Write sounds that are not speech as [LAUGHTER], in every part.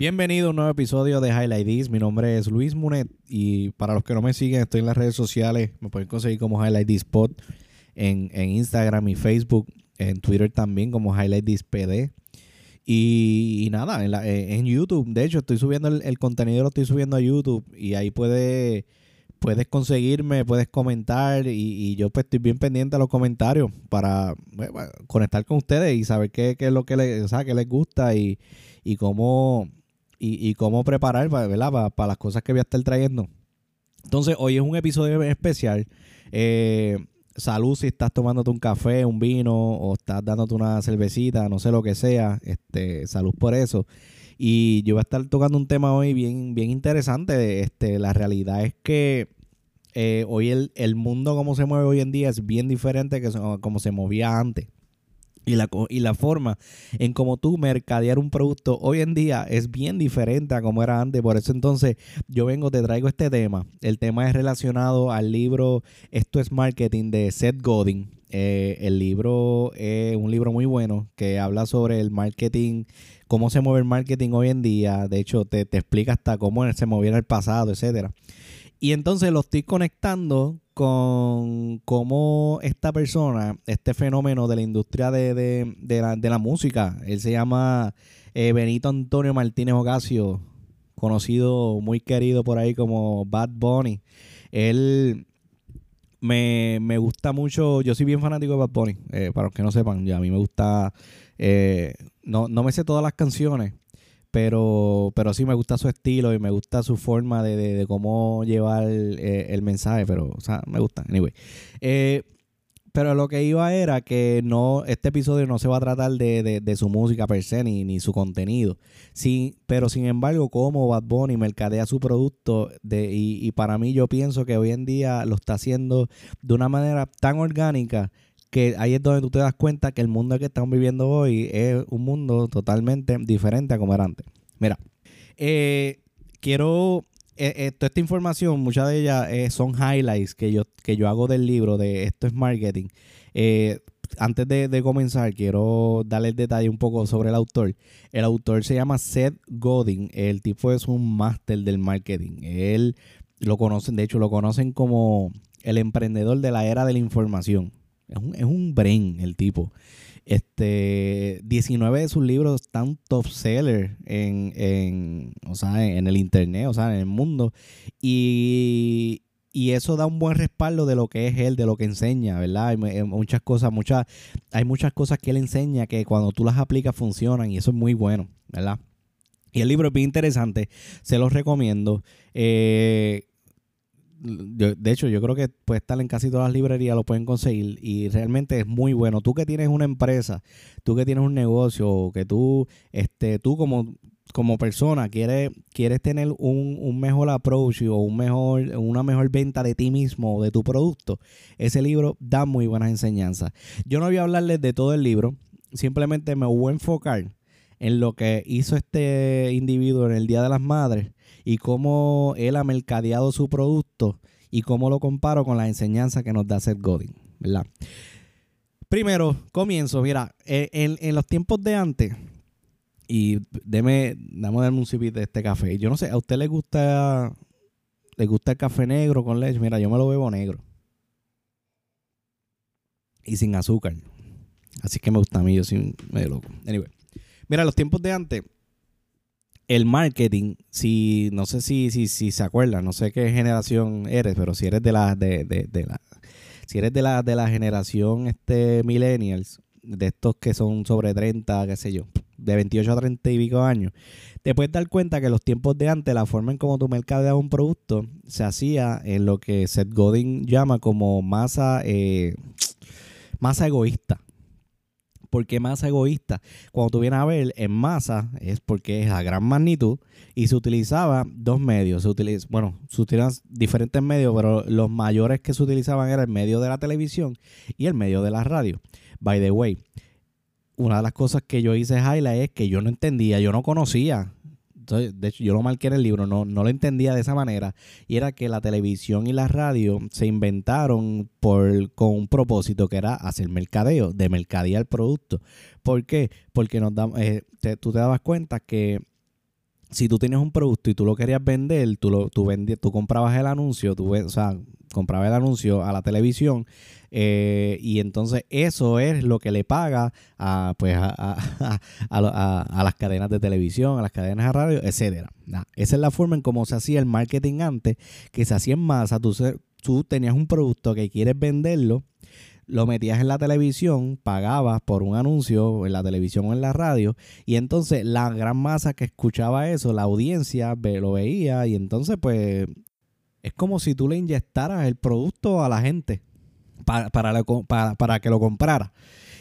Bienvenido a un nuevo episodio de Highlight This. Mi nombre es Luis Munet y para los que no me siguen, estoy en las redes sociales. Me pueden conseguir como Highlight This Pod en, Instagram y Facebook, en Twitter también como Highlight This PD. Y, nada, eh, en, YouTube. De hecho, estoy subiendo el, contenido, lo estoy subiendo a YouTube y ahí puede, puedes conseguirme, puedes comentar y, yo pues estoy bien pendiente a los comentarios para conectar con ustedes y saber qué, es lo que les, o sea, qué les gusta y, y cómo y, cómo preparar ¿verdad? Para, las cosas que voy a estar trayendo. Entonces, hoy es un episodio especial. Eh, salud si estás tomándote un café, un vino o estás dándote una cervecita, no sé lo que sea. Este, salud por eso. Y yo voy a estar tocando un tema hoy bien, bien interesante. Este, la realidad es que eh, hoy el, el, mundo como se mueve hoy en día es bien diferente que como se movía antes. Y la, y la forma en cómo tú mercadear un producto hoy en día es bien diferente a como era antes. Por eso entonces yo vengo, te traigo este tema. El tema es relacionado al libro Esto es Marketing de Seth Godin. Eh, el libro es un libro muy bueno que habla sobre el marketing, cómo se mueve el marketing hoy en día. De hecho, te, te explica hasta cómo se movía en el pasado, etcétera. Y entonces lo estoy conectando con cómo esta persona, este fenómeno de la industria de, la, música, él se llama eh, Benito Antonio Martínez Ocasio, conocido, muy querido por ahí como Bad Bunny. Él me, gusta mucho, yo soy bien fanático de Bad Bunny, eh, para los que no sepan, ya a mí me gusta, eh, no, no me sé todas las canciones, pero, pero sí me gusta su estilo y me gusta su forma de, de, cómo llevar eh, el mensaje, pero, o sea, me gusta. Anyway. Eh, pero lo que iba era que no, este episodio no se va a tratar de, de, su música per se ni, ni su contenido. Sí, pero sin embargo, como Bad Bunny mercadea su producto de, y, y para mí yo pienso que hoy en día lo está haciendo de una manera tan orgánica que ahí es donde tú te das cuenta que el mundo que estamos viviendo hoy es un mundo totalmente diferente a como era antes. Mira, eh, quiero, eh, eh, toda esta información, muchas de ellas son highlights que yo, que yo hago del libro de Esto es Marketing. antes de, comenzar, quiero darle el detalle un poco sobre el autor. El autor se llama Seth Godin. El tipo es un máster del marketing. Él lo conocen, de hecho, lo conocen como el emprendedor de la era de la información. Es un, es un brain el tipo. Este, 19 de sus libros están top seller en, en, o sea, en el internet, o sea, en el mundo. Y, y eso da un buen respaldo de lo que es él, de lo que enseña, ¿verdad? Hay muchas cosas, muchas, hay muchas cosas que él enseña que cuando tú las aplicas funcionan y eso es muy bueno, ¿verdad? Y el libro es bien interesante, se los recomiendo. Eh, de hecho, yo creo que puede estar en casi todas las librerías, lo pueden conseguir y realmente es muy bueno. Tú que tienes una empresa, tú que tienes un negocio, que tú, este, tú como, como persona quieres, quieres tener un, un mejor approach o un mejor, una mejor venta de ti mismo o de tu producto, ese libro da muy buenas enseñanzas. Yo no voy a hablarles de todo el libro, simplemente me voy a enfocar en lo que hizo este individuo en el Día de las Madres y cómo él ha mercadeado su producto y cómo lo comparo con la enseñanza que nos da Seth Godin, ¿verdad? Primero, comienzo, mira, eh, en, los tiempos de antes, y deme, dame un sip de este café. Yo no sé, ¿a usted le gusta, le gusta el café negro con leche? Mira, yo me lo bebo negro. Y sin azúcar. Así que me gusta a mí, yo soy medio loco. Anyway. Mira, los tiempos de antes, el marketing, si no sé si, si, si se acuerdan, no sé qué generación eres, pero si eres de la, de, de, la, si eres de la, de la generación este millennials, de estos que son sobre 30, qué sé yo, de 28 a 30 y pico años, te puedes dar cuenta que los tiempos de antes, la forma en cómo tú mercadeabas un producto, se hacía en lo que Seth Godin llama como masa, eh, masa egoísta. ¿Por qué masa egoísta? Cuando tú vienes a ver, en masa es porque es a gran magnitud y se utilizaba dos medios. Se bueno, se utilizaban diferentes medios, pero los mayores que se utilizaban era el medio de la televisión y el medio de la radio. By the way, una de las cosas que yo hice highlight es que yo no entendía, yo no conocía de hecho, yo lo marqué en el libro, no, no lo entendía de esa manera. Y era que la televisión y la radio se inventaron por, con un propósito que era hacer mercadeo, de mercadear el producto. ¿Por qué? Porque nos da, eh, tú te dabas cuenta que si tú tenías un producto y tú lo querías vender, tú, lo, tú, tú comprabas el anuncio, tú, o sea, comprabas el anuncio a la televisión eh, y entonces eso es lo que le paga a, pues a, [LAUGHS] las cadenas de televisión, a las cadenas de radio, etcétera. esa es la forma en cómo se hacía el marketing antes, que se hacía en masa. Tú, tú tenías un producto que quieres venderlo lo metías en la televisión, pagabas por un anuncio en la televisión o en la radio, y entonces la gran masa que escuchaba eso, la audiencia lo veía, y entonces pues es como si tú le inyectaras el producto a la gente para, para, que lo comprara.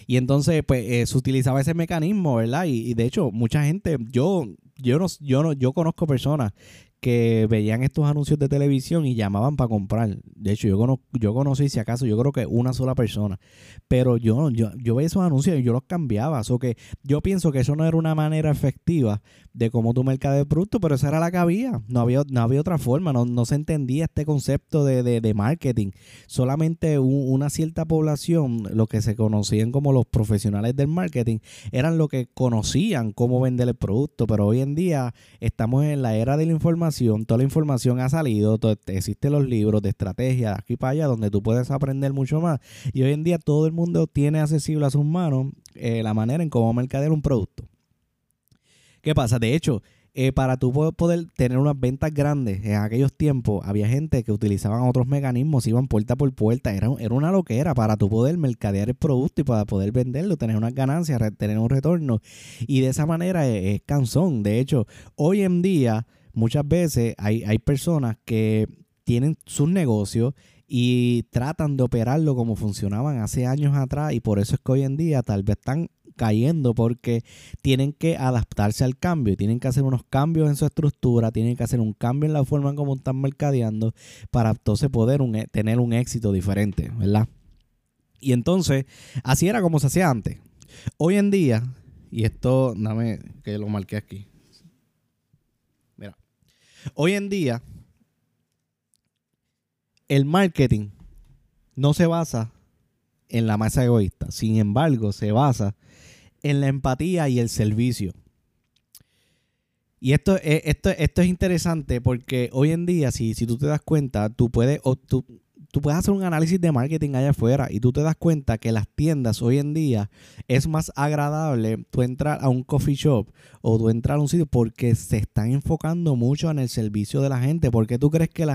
Y entonces, pues, eh, se utilizaba ese mecanismo, ¿verdad? Y, y, de hecho, mucha gente, yo, yo no, yo no, yo conozco personas que veían estos anuncios de televisión y llamaban para comprar. De hecho, yo, yo conocí, si acaso, yo creo que una sola persona. Pero yo, yo, yo veía esos anuncios y yo los cambiaba. O que yo pienso que eso no era una manera efectiva de cómo tú mercadeas el producto, pero esa era la que había. No había, no había otra forma. No, no se entendía este concepto de, de, marketing. Solamente una cierta población, lo que se conocían como los profesionales del marketing, eran los que conocían cómo vender el producto. Pero hoy en día estamos en la era de la información toda la información ha salido, existen los libros de estrategia aquí para allá donde tú puedes aprender mucho más. Y hoy en día todo el mundo tiene accesible a sus manos eh, la manera en cómo mercadear un producto. ¿Qué pasa? De hecho, eh, para tú poder tener unas ventas grandes en aquellos tiempos, había gente que utilizaban otros mecanismos, iban puerta por puerta, era, era una loquera para tú poder mercadear el producto y para poder venderlo, tener unas ganancias, tener un retorno. Y de esa manera es, es cansón. De hecho, hoy en día muchas veces hay, hay personas que tienen sus negocios y tratan de operarlo como funcionaban hace años atrás y por eso es que hoy en día tal vez están cayendo porque tienen que adaptarse al cambio, tienen que hacer unos cambios en su estructura, tienen que hacer un cambio en la forma en cómo están mercadeando para entonces poder e, tener un éxito diferente, ¿verdad? Y entonces, así era como se hacía antes. Hoy en día, y esto, dame que lo marqué aquí. Hoy en día, el marketing no se basa en la masa egoísta. Sin embargo, se basa en la empatía y el servicio. Y esto, esto, esto es interesante porque hoy en día, si, si tú te das cuenta, tú puedes, tú puedes hacer un análisis de marketing allá afuera y tú te das cuenta que las tiendas hoy en día es más agradable tú entrar a un coffee shop o tú entrar a un sitio porque se están enfocando mucho en el servicio de la gente. ¿Por qué tú crees que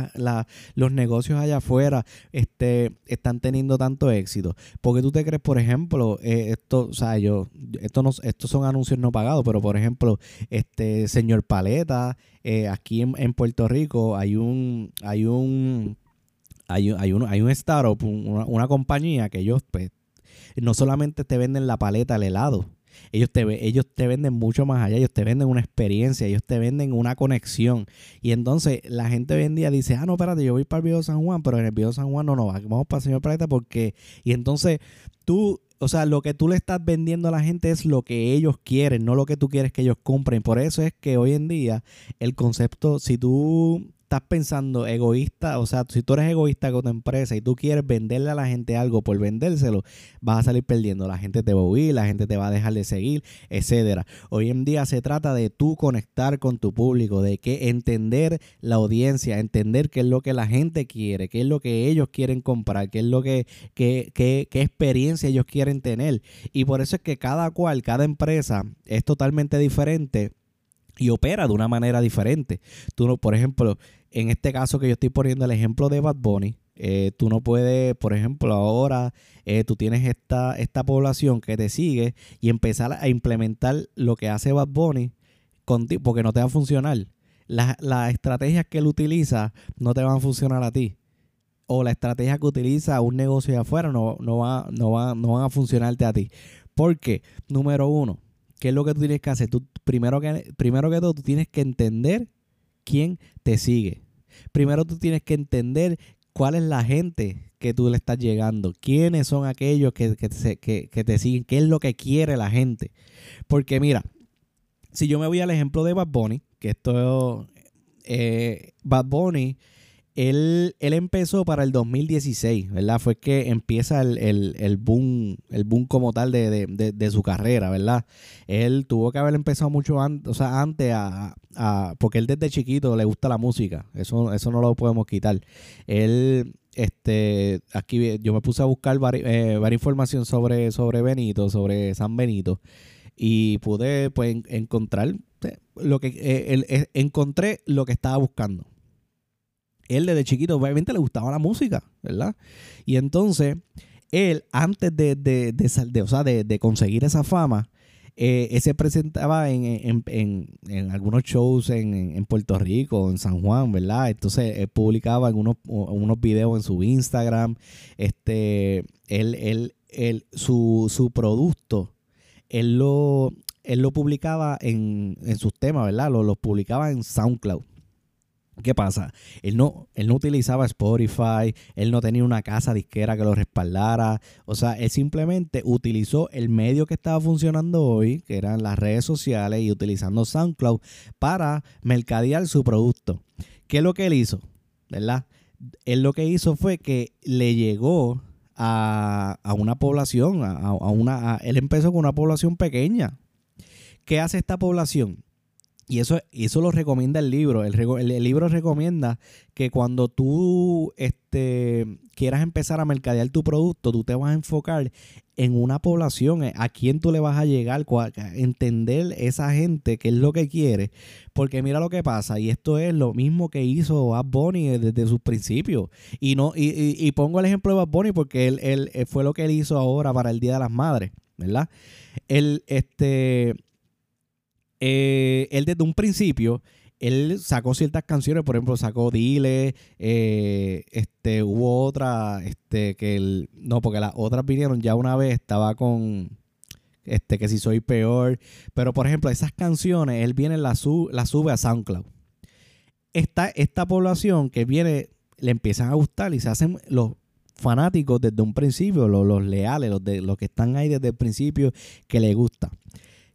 los negocios allá afuera este, están teniendo tanto éxito? Porque tú te crees, por ejemplo, eh, esto, o sea, yo, esto no, estos son anuncios no pagados, pero por ejemplo, este señor Paleta, eh, aquí en, en Puerto Rico hay un, hay un hay, hay, un, hay un startup, una, compañía que ellos pues, no solamente te venden la paleta, el helado, ellos te, ellos te venden mucho más allá, ellos te venden una experiencia, ellos te venden una conexión. Y entonces la gente hoy en día dice, ah, no, espérate, yo voy para el Viejo San Juan, pero en el Viejo San Juan no, no, vamos para el Señor Paleta porque... Y entonces tú, o sea, lo que tú le estás vendiendo a la gente es lo que ellos quieren, no lo que tú quieres que ellos compren. Por eso es que hoy en día el concepto, si tú estás pensando egoísta, o sea, si tú eres egoísta con tu empresa y tú quieres venderle a la gente algo por vendérselo, vas a salir perdiendo. La gente te va a huir, la gente te va a dejar de seguir, etcétera. Hoy en día se trata de tú conectar con tu público, de que entender la audiencia, entender qué es lo que la gente quiere, qué es lo que ellos quieren comprar, qué es lo que, qué, qué, qué experiencia ellos quieren tener. Y por eso es que cada cual, cada empresa es totalmente diferente y opera de una manera diferente. Tú no, por ejemplo, en este caso que yo estoy poniendo el ejemplo de Bad Bunny, eh, tú no puedes, por ejemplo, ahora eh, tú tienes esta, esta población que te sigue y empezar a implementar lo que hace Bad Bunny porque no te va a funcionar. Las estrategias que él utiliza no te van a funcionar a ti. O la estrategia que utiliza un negocio de afuera no, no, va, no, va, no van a funcionarte a ti. Porque, número uno, ¿qué es lo que tú tienes que hacer? Tú, primero, primero que todo, tú tienes que entender quién te sigue. Primero tú tienes que entender cuál es la gente que tú le estás llegando, quiénes son aquellos que, te siguen, qué es lo que quiere la gente. Porque mira, si yo me voy al ejemplo de Bad Bunny, que esto, eh, Bad Bunny él, él empezó para el 2016, ¿verdad? Fue que empieza el, el, boom, el boom como tal de, de, de, su carrera, ¿verdad? Él tuvo que haber empezado mucho antes, o sea, antes a, a, porque él desde chiquito le gusta la música, eso, eso no lo podemos quitar. Él, este, aquí yo me puse a buscar varias eh, información sobre, sobre Benito, sobre San Benito, y pude pues encontrar eh, lo que, eh, encontré lo que estaba buscando él desde chiquito obviamente le gustaba la música, ¿verdad? Y entonces, él antes de, de, de, de, conseguir esa fama, eh, él se presentaba en, en, algunos shows en, Puerto Rico, en San Juan, ¿verdad? Entonces él publicaba algunos, unos videos en su Instagram. Este, él, él, él, su, su producto, él lo, él lo publicaba en, sus temas, ¿verdad? Lo, los publicaba en SoundCloud. ¿Qué pasa? Él no, él no utilizaba Spotify, él no tenía una casa disquera que lo respaldara. O sea, él simplemente utilizó el medio que estaba funcionando hoy, que eran las redes sociales, y utilizando SoundCloud para mercadear su producto. ¿Qué es lo que él hizo? ¿Verdad? Él lo que hizo fue que le llegó a, una población, a, una, él empezó con una población pequeña. ¿Qué hace esta población? Y eso, eso lo recomienda el libro. El, libro recomienda que cuando tú este, quieras empezar a mercadear tu producto, tú te vas a enfocar en una población, eh, a quién tú le vas a llegar, entender esa gente qué es lo que quiere. Porque mira lo que pasa, y esto es lo mismo que hizo Bad Bunny desde sus principios. Y, no, y, pongo el ejemplo de Bad Bunny porque él, él, fue lo que él hizo ahora para el Día de las Madres, ¿verdad? Él, este eh, él desde un principio, él sacó ciertas canciones, por ejemplo, sacó Dile, eh, este, hubo otra, este, que no, porque las otras vinieron ya una vez, estaba con, este, que si soy peor, pero por ejemplo, esas canciones, él viene, las sube a SoundCloud. Esta, esta población que viene, le empiezan a gustar y se hacen los fanáticos desde un principio, los, los leales, los, de, los que están ahí desde el principio, que le gusta.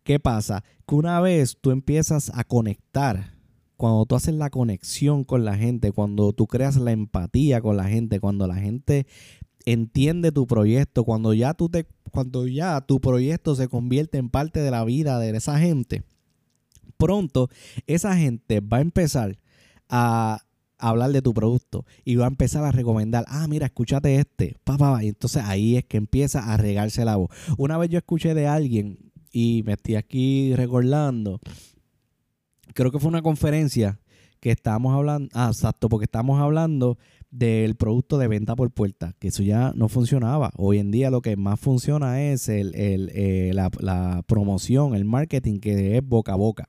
¿Qué pasa? Que una vez tú empiezas a conectar, cuando tú haces la conexión con la gente, cuando tú creas la empatía con la gente, cuando la gente entiende tu proyecto, cuando ya tú te cuando ya tu proyecto se convierte en parte de la vida de esa gente, pronto esa gente va a empezar a hablar de tu producto y va a empezar a recomendar, ah, mira, escúchate este, pa, y entonces ahí es que empieza a regarse la voz. Una vez yo escuché de alguien y me estoy aquí recordando. Creo que fue una conferencia que estábamos hablando, ah, exacto, porque estamos hablando del producto de venta por puerta, que eso ya no funcionaba. Hoy en día lo que más funciona es el, eh, la, la, promoción, el marketing, que es boca a boca.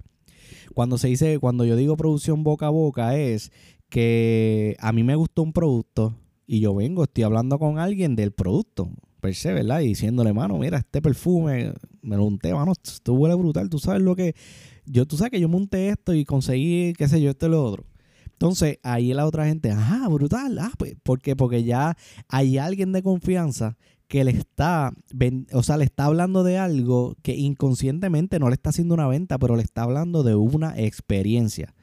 Cuando se dice, cuando yo digo producción boca a boca, es que a mí me gustó un producto y yo vengo, estoy hablando con alguien del producto per se, ¿verdad? Y diciéndole, mano, mira, este perfume, me lo unté, mano, esto huele brutal, tú sabes lo que... Yo, tú sabes que yo monté esto y conseguí, qué sé yo, esto y lo otro. Entonces, ahí la otra gente, ajá, brutal, ah, pues, ¿por qué? Porque ya hay alguien de confianza que le está, o sea, le está hablando de algo que inconscientemente no le está haciendo una venta, pero le está hablando de una experiencia.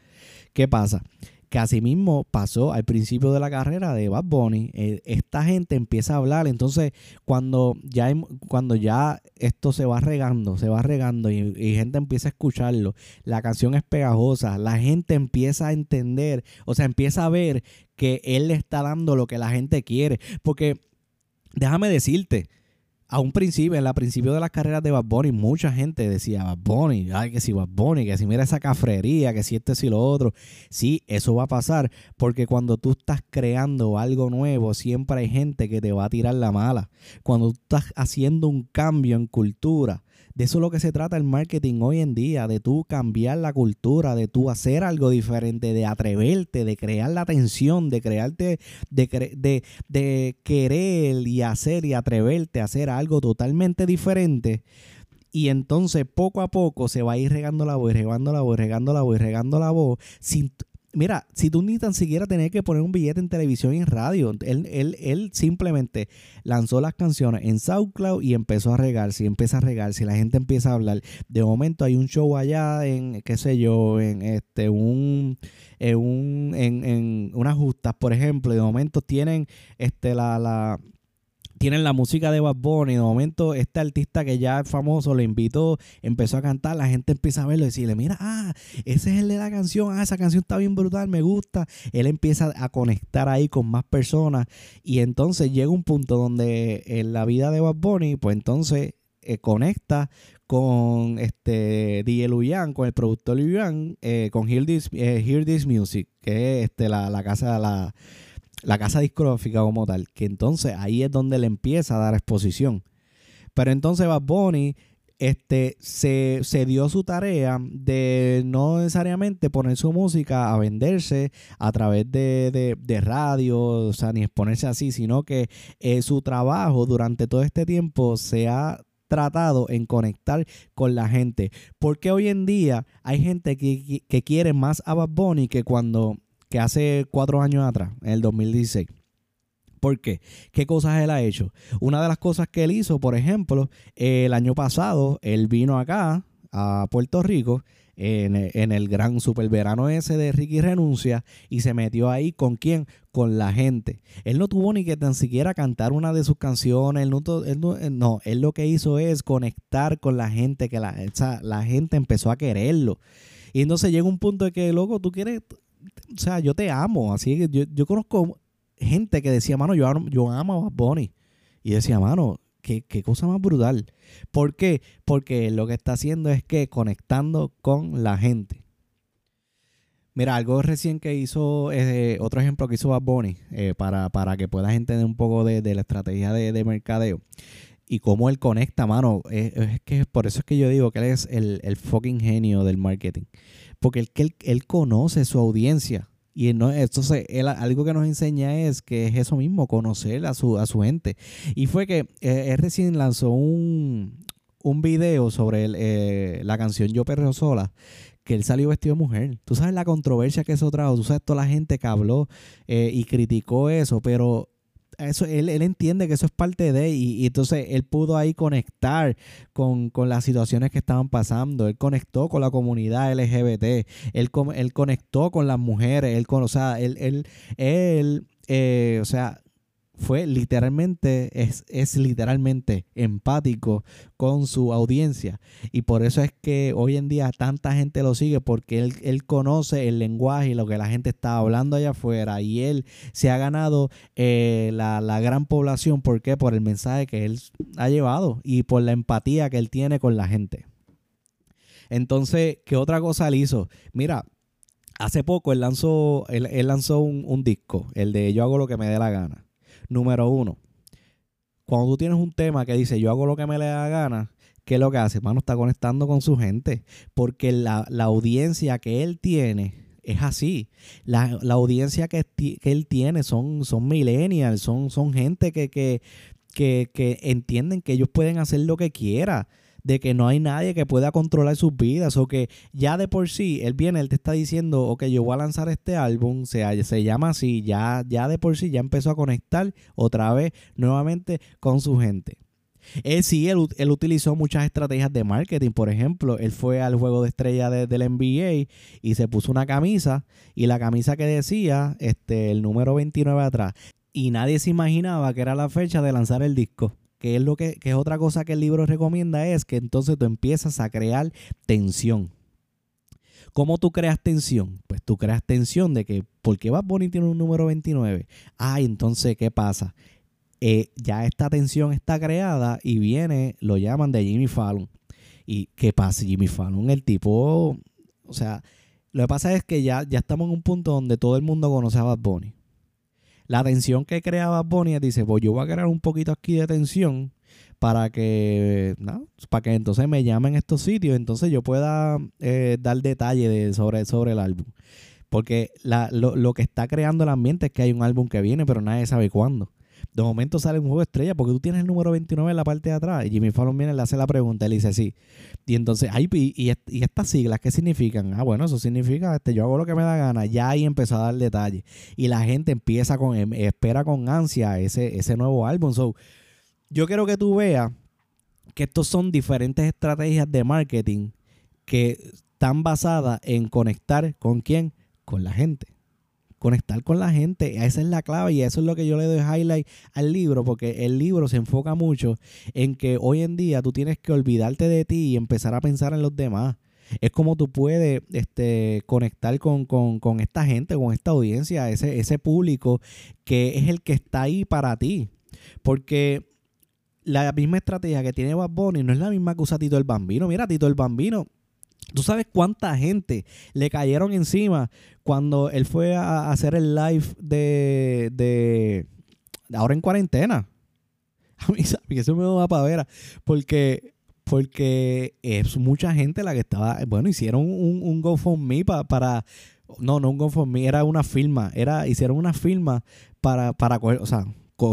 ¿Qué pasa? Que asimismo pasó al principio de la carrera de Bad Bunny. Eh, esta gente empieza a hablar, entonces cuando ya, cuando ya esto se va regando, se va regando y, y, gente empieza a escucharlo, la canción es pegajosa, la gente empieza a entender, o sea, empieza a ver que él le está dando lo que la gente quiere, porque déjame decirte, a un principio, en la principio de las carreras de Bad Bunny, mucha gente decía Bad Bunny, ay, que si Bad Bunny, que si mira esa cafrería, que si esto, si lo otro. Sí, eso va a pasar, porque cuando tú estás creando algo nuevo, siempre hay gente que te va a tirar la mala. Cuando tú estás haciendo un cambio en cultura, de eso es lo que se trata el marketing hoy en día, de tú cambiar la cultura, de tú hacer algo diferente, de atreverte, de crear la atención, de crearte, de, de, querer y hacer y atreverte a hacer algo totalmente diferente. Y entonces poco a poco se va a ir regando la voz, regando la voz, regando la voz, regando la voz, sin, mira, si tú ni tan siquiera tenías que poner un billete en televisión y en radio, él, él, él simplemente lanzó las canciones en SoundCloud y empezó a regarse, y empieza a regarse, y la gente empieza a hablar. De momento hay un show allá en, qué sé yo, en este, un, en, un, en, en unas justas, por ejemplo, y de momento tienen este, la, la tienen la música de Bad Bunny. De momento, este artista que ya es famoso le invitó, empezó a cantar. La gente empieza a verlo y decirle: Mira, ah, ese es el de la canción. Ah, esa canción está bien brutal, me gusta. Él empieza a conectar ahí con más personas. Y entonces llega un punto donde en la vida de Bad Bunny, pues entonces eh, conecta con este DJ Luyan, con el productor Luyan, eh, con Hear This, eh, Hear This Music, que es este, la, la casa de la la casa discográfica como tal, que entonces ahí es donde le empieza a dar exposición. Pero entonces Bad Bunny este, se, dio su tarea de no necesariamente poner su música a venderse a través de, radio, o sea, ni exponerse así, sino que eh, su trabajo durante todo este tiempo se ha tratado en conectar con la gente. Porque hoy en día hay gente que, que quiere más a Bad Bunny que cuando que hace cuatro años atrás, en el 2016. ¿Por qué? ¿Qué cosas él ha hecho? Una de las cosas que él hizo, por ejemplo, el año pasado, él vino acá a Puerto Rico en, el gran superverano ese de Ricky Renuncia y se metió ahí con quién? Con la gente. Él no tuvo ni que tan siquiera cantar una de sus canciones, él no, él lo que hizo es conectar con la gente, que la, la gente empezó a quererlo. Y entonces llega un punto de que, loco, tú quieres, o sea, yo te amo. Así que yo, yo conozco gente que decía, mano, yo, yo amo a Bad Bunny. Y decía, mano, qué, qué cosa más brutal. ¿Por qué? Porque lo que está haciendo es que conectando con la gente. Mira, algo recién que hizo, eh, otro ejemplo que hizo Bad Bunny, eh, para, para, que puedas entender un poco de, la estrategia de, mercadeo y cómo él conecta, mano. Es, que por eso es que yo digo que él es el, el fucking genio del marketing porque él, él, él conoce su audiencia. Y no, entonces, él, algo que nos enseña es que es eso mismo, conocer a su, a su gente. Y fue que eh, él recién lanzó un, un video sobre eh, la canción Yo Perreo Sola, que él salió vestido de mujer. Tú sabes la controversia que eso trajo, tú sabes toda la gente que habló eh, y criticó eso, pero eso, él, entiende que eso es parte de, y, y entonces él pudo ahí conectar con, las situaciones que estaban pasando. Él conectó con la comunidad LGBT, él, él conectó con las mujeres, él, o sea, él, él, él eh, o sea, fue literalmente, es, es literalmente empático con su audiencia. Y por eso es que hoy en día tanta gente lo sigue, porque él, él conoce el lenguaje y lo que la gente está hablando allá afuera. Y él se ha ganado eh, la, la gran población. ¿Por qué? Por el mensaje que él ha llevado y por la empatía que él tiene con la gente. Entonces, ¿qué otra cosa él hizo? Mira, hace poco él lanzó, él, él lanzó un, un disco, el de Yo hago lo que me dé la gana. Número uno, cuando tú tienes un tema que dice yo hago lo que me le da gana, ¿qué es lo que hace? Mano, está conectando con su gente. Porque la, audiencia que él tiene es así. La, audiencia que, él tiene son, son millennials, son, son gente que, que, que, que entienden que ellos pueden hacer lo que quieran de que no hay nadie que pueda controlar sus vidas o que ya de por sí, él viene, él te está diciendo, ok, yo voy a lanzar este álbum, se, se llama así, ya, ya de por sí ya empezó a conectar otra vez nuevamente con su gente. Él sí, él, utilizó muchas estrategias de marketing. Por ejemplo, él fue al juego de estrella del NBA y se puso una camisa y la camisa que decía este, el número 29 atrás. Y nadie se imaginaba que era la fecha de lanzar el disco que es lo que, que es otra cosa que el libro recomienda, es que entonces tú empiezas a crear tensión. ¿Cómo tú creas tensión? Pues tú creas tensión de que, ¿por qué Bad Bunny tiene un número 29? Ah, entonces, ¿qué pasa? Eh, ya esta tensión está creada y viene, lo llaman de Jimmy Fallon. ¿Y qué pasa? Jimmy Fallon, el tipo, o sea, lo que pasa es que ya, ya estamos en un punto donde todo el mundo conoce a Bad Bunny la tensión que creaba Bonnie dice, pues yo voy a crear un poquito aquí de tensión para que, para que entonces me llamen estos sitios, entonces yo pueda eh, dar detalle de, sobre, sobre el álbum. Porque lo, que está creando el ambiente es que hay un álbum que viene, pero nadie sabe cuándo. De momento sale un juego estrella porque tú tienes el número 29 en la parte de atrás. Y Jimmy Fallon viene, le hace la pregunta, le dice sí. Y entonces, y, y, estas siglas, ¿qué significan? Ah, bueno, eso significa, este, yo hago lo que me da gana. Ya ahí empezó a dar detalle. Y la gente empieza con, em, espera con ansia ese, ese nuevo álbum. So, yo quiero que tú veas que estos son diferentes estrategias de marketing que están basadas en conectar con quién? Con la gente conectar con la gente. Esa es la clave y eso es lo que yo le doy highlight al libro, porque el libro se enfoca mucho en que hoy en día tú tienes que olvidarte de ti y empezar a pensar en los demás. Es como tú puedes este, conectar con, con, esta gente, con esta audiencia, ese, ese público que es el que está ahí para ti. Porque la misma estrategia que tiene Bad Bunny no es la misma que usa Tito el Bambino. Mira, Tito el Bambino ¿Tú sabes cuánta gente le cayeron encima cuando él fue a hacer el live de, de ahora en cuarentena? [LAUGHS] A mí, eso me da para ver, porque, porque es mucha gente la que estaba, bueno, hicieron un, un GoFundMe para, no, no un GoFundMe, era una firma, era, hicieron una firma para, para coger, o sea,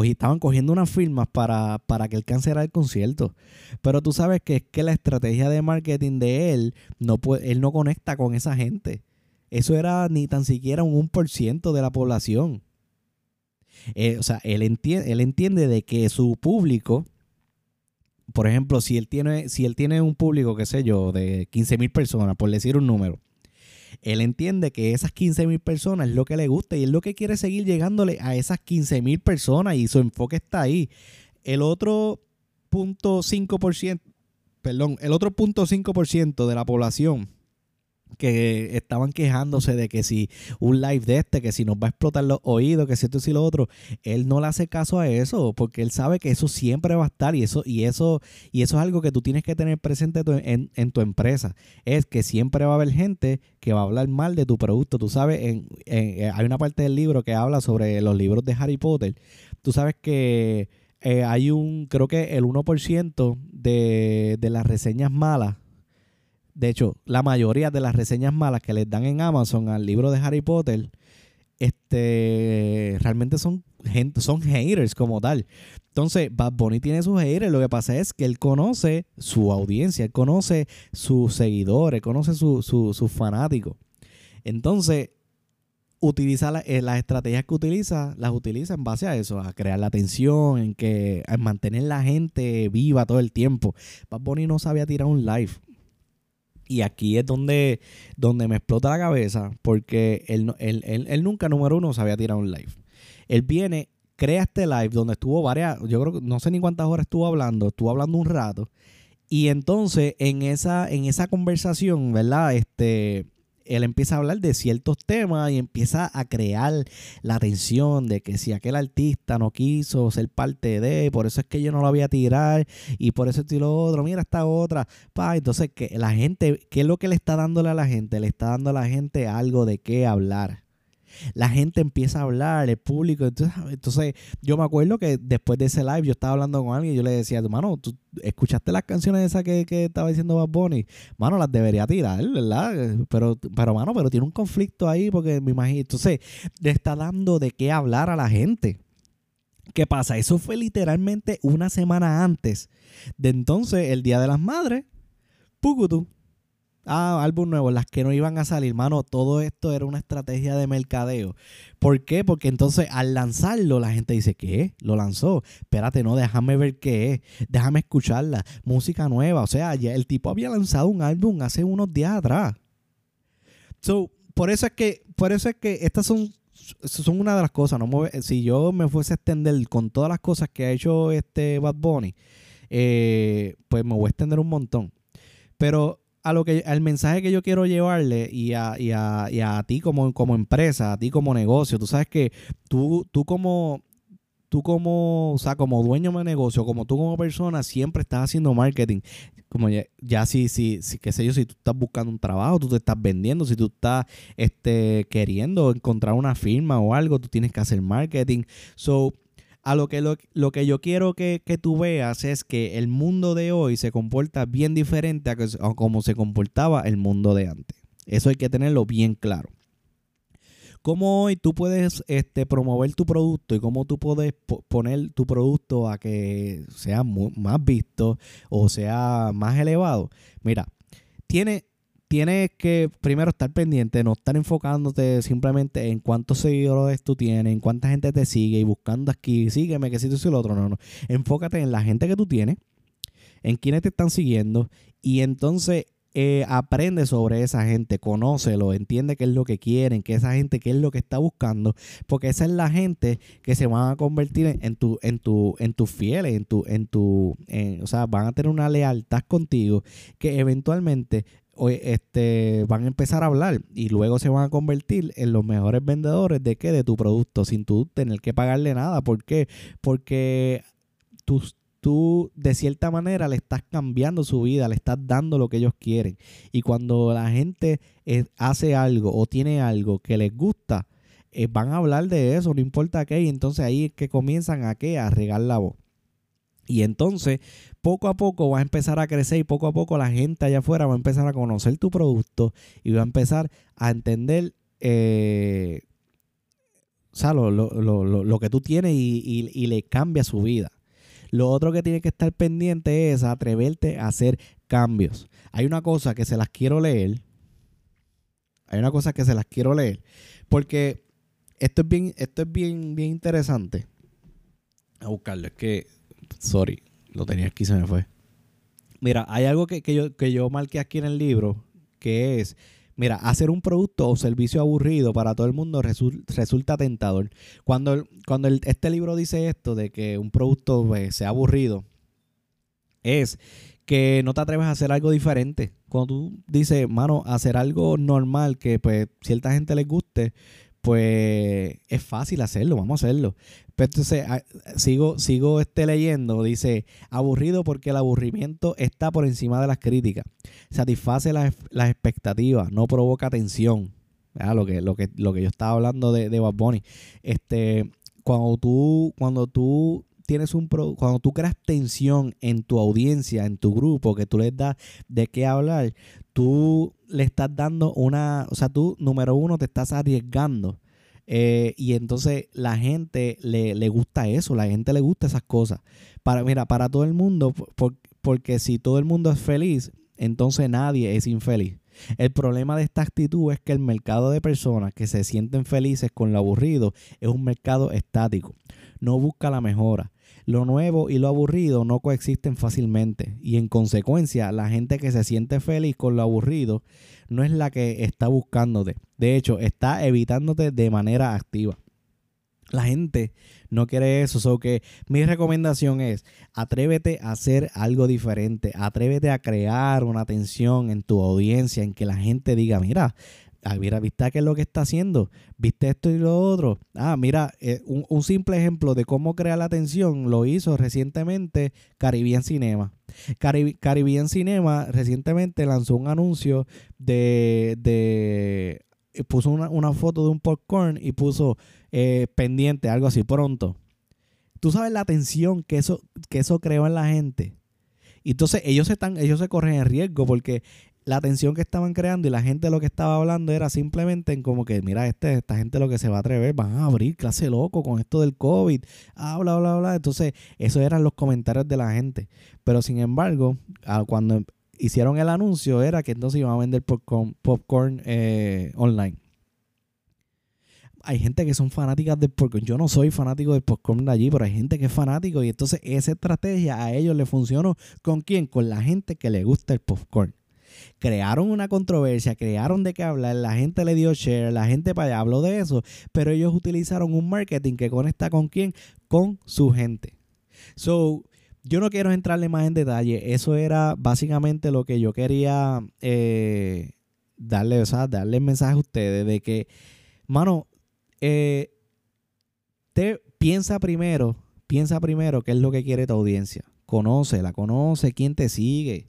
estaban cogiendo unas firmas para, para que él cancelara el concierto. Pero tú sabes que es que la estrategia de marketing de él, no puede, él no conecta con esa gente. Eso era ni tan siquiera un 1% de la población. Eh, o sea, él entiende, él entiende de que su público, por ejemplo, si él tiene, si él tiene un público, qué sé yo, de 15 mil personas, por decir un número, él entiende que esas 15 mil personas es lo que le gusta y es lo que quiere seguir llegándole a esas 15 mil personas y su enfoque está ahí. El otro punto 5%, perdón, el otro punto 5% de la población que estaban quejándose de que si un live de este, que si nos va a explotar los oídos, que si esto y lo otro, él no le hace caso a eso, porque él sabe que eso siempre va a estar y eso, y eso, y eso es algo que tú tienes que tener presente en, tu empresa. Es que siempre va a haber gente que va a hablar mal de tu producto. Tú sabes, en, eh, hay una parte del libro que habla sobre los libros de Harry Potter. Tú sabes que eh, hay un, creo que el 1% de, de las reseñas malas de hecho, la mayoría de las reseñas malas que les dan en Amazon al libro de Harry Potter, este, realmente son gente, son haters como tal. Entonces, Bad Bunny tiene sus haters. Lo que pasa es que él conoce su audiencia, él conoce sus seguidores, conoce sus su, fanáticos. Entonces, utiliza eh, las estrategias que utiliza, las utiliza en base a eso, a crear la atención, en que a mantener la gente viva todo el tiempo. Bad Bunny no sabía tirar un live. Y aquí es donde, donde me explota la cabeza, porque él, él, nunca, número uno, sabía tirar un live. Él viene, crea este live donde estuvo varias, yo creo que no sé ni cuántas horas estuvo hablando, estuvo hablando un rato. Y entonces en esa, en esa conversación, ¿verdad? Este, él empieza a hablar de ciertos temas y empieza a crear la tensión de que si aquel artista no quiso ser parte de, por eso es que yo no lo voy a tirar y por eso estoy lo otro, mira esta otra, pa, entonces que la gente, ¿qué es lo que le está dándole a la gente? Le está dando a la gente algo de qué hablar la gente empieza a hablar, el público. Entonces, yo me acuerdo que después de ese live yo estaba hablando con alguien y yo le decía, hermano, ¿tú escuchaste las canciones esas que, que estaba diciendo Bad Bunny? Mano, las debería tirar, ¿verdad? Pero, pero, mano, pero tiene un conflicto ahí porque me imagino. Entonces, le está dando de qué hablar a la gente. ¿Qué pasa? Eso fue literalmente una semana antes de entonces el Día de las Madres. Pucutu ah, álbum nuevo, las que no iban a salir, mano, todo esto era una estrategia de mercadeo. ¿Por qué? Porque entonces al lanzarlo la gente dice, ¿qué? Lo lanzó. Espérate, no, déjame ver qué es, déjame escucharla, música nueva. O sea, ya el tipo había lanzado un álbum hace unos días atrás. So, por eso es que, por eso es que estas son son una de las cosas. No si yo me fuese a extender con todas las cosas que ha hecho este Bad Bunny, eh, pues me voy a extender un montón. Pero a lo que al mensaje que yo quiero llevarle y a, y a, y a ti como, como empresa, a ti como negocio, tú sabes que tú, tú como tú como, o sea, como dueño de negocio, como tú como persona, siempre estás haciendo marketing. Como ya, ya si, si, si, qué sé yo, si tú estás buscando un trabajo, tú te estás vendiendo, si tú estás este, queriendo encontrar una firma o algo, tú tienes que hacer marketing. So, a lo que, lo, que yo quiero que, tú veas es que el mundo de hoy se comporta bien diferente a, como se comportaba el mundo de antes. Eso hay que tenerlo bien claro. cómo hoy tú puedes este, promover tu producto y cómo tú puedes poner tu producto a que sea más visto o sea más elevado. Mira, tiene, tienes que primero estar pendiente, no estar enfocándote simplemente en cuántos seguidores tú tienes, en cuánta gente te sigue y buscando aquí, sígueme, que si tú y lo otro. No, no. Enfócate en la gente que tú tienes, en quienes te están siguiendo y entonces eh, aprende sobre esa gente, conócelo, entiende qué es lo que quieren, que esa gente qué es lo que está buscando, porque esa es la gente que se van a convertir en tu, en tu, en tus fieles, en tu, en tu, o sea, van a tener una lealtad contigo que eventualmente este, van a empezar a hablar y luego se van a convertir en los mejores vendedores de qué? De tu producto, sin tú tener que pagarle nada. ¿Por qué? Porque tus, tú de cierta manera le estás cambiando su vida, le estás dando lo que ellos quieren. Y cuando la gente eh, hace algo o tiene algo que les gusta, eh, van a hablar de eso, no importa qué, y entonces ahí es que comienzan a qué, a regar la voz. Y entonces, poco a poco va a empezar a crecer y poco a poco la gente allá afuera va a empezar a conocer tu producto y va a empezar a entender eh, lo, que tú tienes y, y le cambia su vida. Lo otro que tiene que estar pendiente es atreverte a hacer cambios. Hay una cosa que se las quiero leer. Hay una cosa que se las quiero leer. Porque esto es bien, esto es bien, bien interesante. A buscarlo. Es que, sorry, lo tenía aquí y se me fue. Mira, hay algo que, yo, que yo marqué aquí en el libro, que es Mira, hacer un producto o servicio aburrido para todo el mundo resulta tentador. Cuando, cuando este libro dice esto de que un producto pues, sea aburrido, es que no te atreves a hacer algo diferente. Cuando tú dices, mano, hacer algo normal que pues cierta gente les guste, pues es fácil hacerlo, vamos a hacerlo. Pero entonces ah, sigo, sigo este leyendo, dice, aburrido porque el aburrimiento está por encima de las críticas, satisface las, expectativas, no provoca tensión. Lo que, lo, que, lo que yo estaba hablando de, de Bad Bunny. Este, cuando tú, cuando tú tienes un cuando tú creas tensión en tu audiencia, en tu grupo, que tú les das de qué hablar, tú le estás dando una, o sea, tú, número uno, te estás arriesgando. Eh, y entonces la gente le, le, gusta eso, la gente le gusta esas cosas. Para, mira, para todo el mundo, porque si todo el mundo es feliz, entonces nadie es infeliz. El problema de esta actitud es que el mercado de personas que se sienten felices con lo aburrido es un mercado estático. No busca la mejora. Lo nuevo y lo aburrido no coexisten fácilmente y en consecuencia la gente que se siente feliz con lo aburrido no es la que está buscándote. De hecho, está evitándote de manera activa. La gente no quiere eso. So que mi recomendación es atrévete a hacer algo diferente. Atrévete a crear una atención en tu audiencia, en que la gente diga, mira, Ah, mira, ¿viste qué es lo que está haciendo? ¿Viste esto y lo otro? Ah, mira, eh, un, simple ejemplo de cómo crear la atención lo hizo recientemente Caribbean Cinema. Caribbean Cinema recientemente lanzó un anuncio de... de puso una, foto de un popcorn y puso eh, pendiente, algo así, pronto. Tú sabes la atención que eso, que eso creó en la gente. Entonces ellos, están, ellos se corren en riesgo porque la atención que estaban creando y la gente lo que estaba hablando era simplemente en como que, mira, este, esta gente lo que se va a atrever, van a abrir clase loco con esto del COVID, ah, bla, bla, bla. Entonces, esos eran los comentarios de la gente. Pero sin embargo, cuando hicieron el anuncio era que entonces iban a vender popcorn, popcorn eh, online. Hay gente que son fanáticas del popcorn. Yo no soy fanático del popcorn de allí, pero hay gente que es fanático y entonces esa estrategia a ellos le funcionó. ¿Con quién? Con la gente que le gusta el popcorn crearon una controversia, crearon de qué hablar, la gente le dio share, la gente para allá habló de eso, pero ellos utilizaron un marketing que conecta con quién? Con su gente. So, yo no quiero entrarle más en detalle, eso era básicamente lo que yo quería eh, darle, o sea, darle el mensaje a ustedes de que, mano, eh, te piensa primero, piensa primero qué es lo que quiere tu audiencia. Conoce, la conoce, quién te sigue.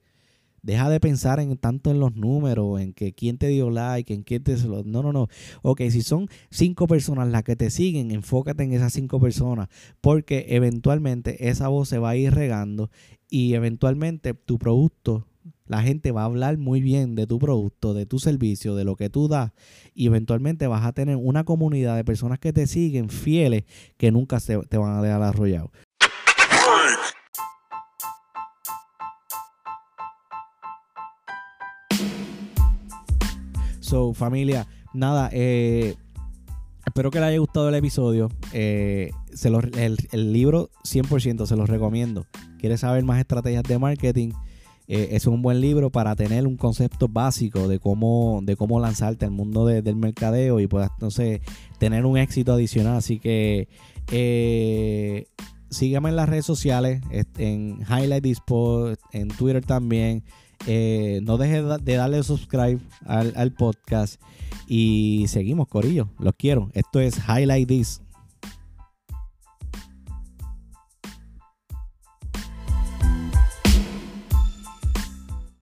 Deja de pensar en tanto en los números, en que quién te dio like, en quién te... No, no, no. Ok, si son cinco personas las que te siguen, enfócate en esas cinco personas, porque eventualmente esa voz se va a ir regando y eventualmente tu producto la gente va a hablar muy bien de tu producto, de tu servicio, de lo que tú das y eventualmente vas a tener una comunidad de personas que te siguen fieles que nunca se, te van a dejar arrollado. So, familia, nada, eh, espero que les haya gustado el episodio. Eh, se el, el, libro 100% se los recomiendo. ¿Quieres saber más estrategias de marketing? Eh, es un buen libro para tener un concepto básico de cómo, de cómo lanzarte al mundo del mercadeo y puedas entonces tener un éxito adicional. Así que eh, síganme en las redes sociales, en Highlight Dispo, en Twitter también. Eh, no dejes de darle subscribe al, al podcast y seguimos, Corillo. Los quiero. Esto es Highlight This.